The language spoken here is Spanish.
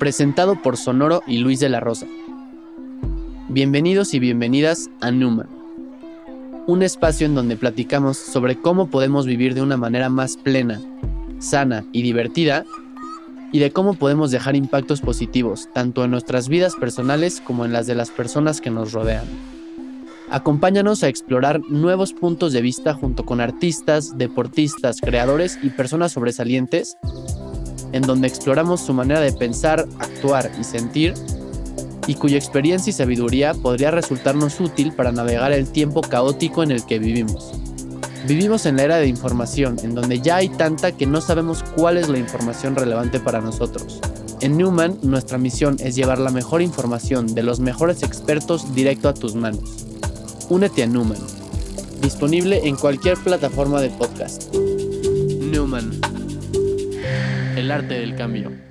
presentado por Sonoro y Luis de la Rosa. Bienvenidos y bienvenidas a Newman, un espacio en donde platicamos sobre cómo podemos vivir de una manera más plena, sana y divertida, y de cómo podemos dejar impactos positivos tanto en nuestras vidas personales como en las de las personas que nos rodean. Acompáñanos a explorar nuevos puntos de vista junto con artistas, deportistas, creadores y personas sobresalientes, en donde exploramos su manera de pensar, actuar y sentir, y cuya experiencia y sabiduría podría resultarnos útil para navegar el tiempo caótico en el que vivimos. Vivimos en la era de información, en donde ya hay tanta que no sabemos cuál es la información relevante para nosotros. En Newman, nuestra misión es llevar la mejor información de los mejores expertos directo a tus manos. Únete a Newman. Disponible en cualquier plataforma de podcast. Newman. El arte del cambio.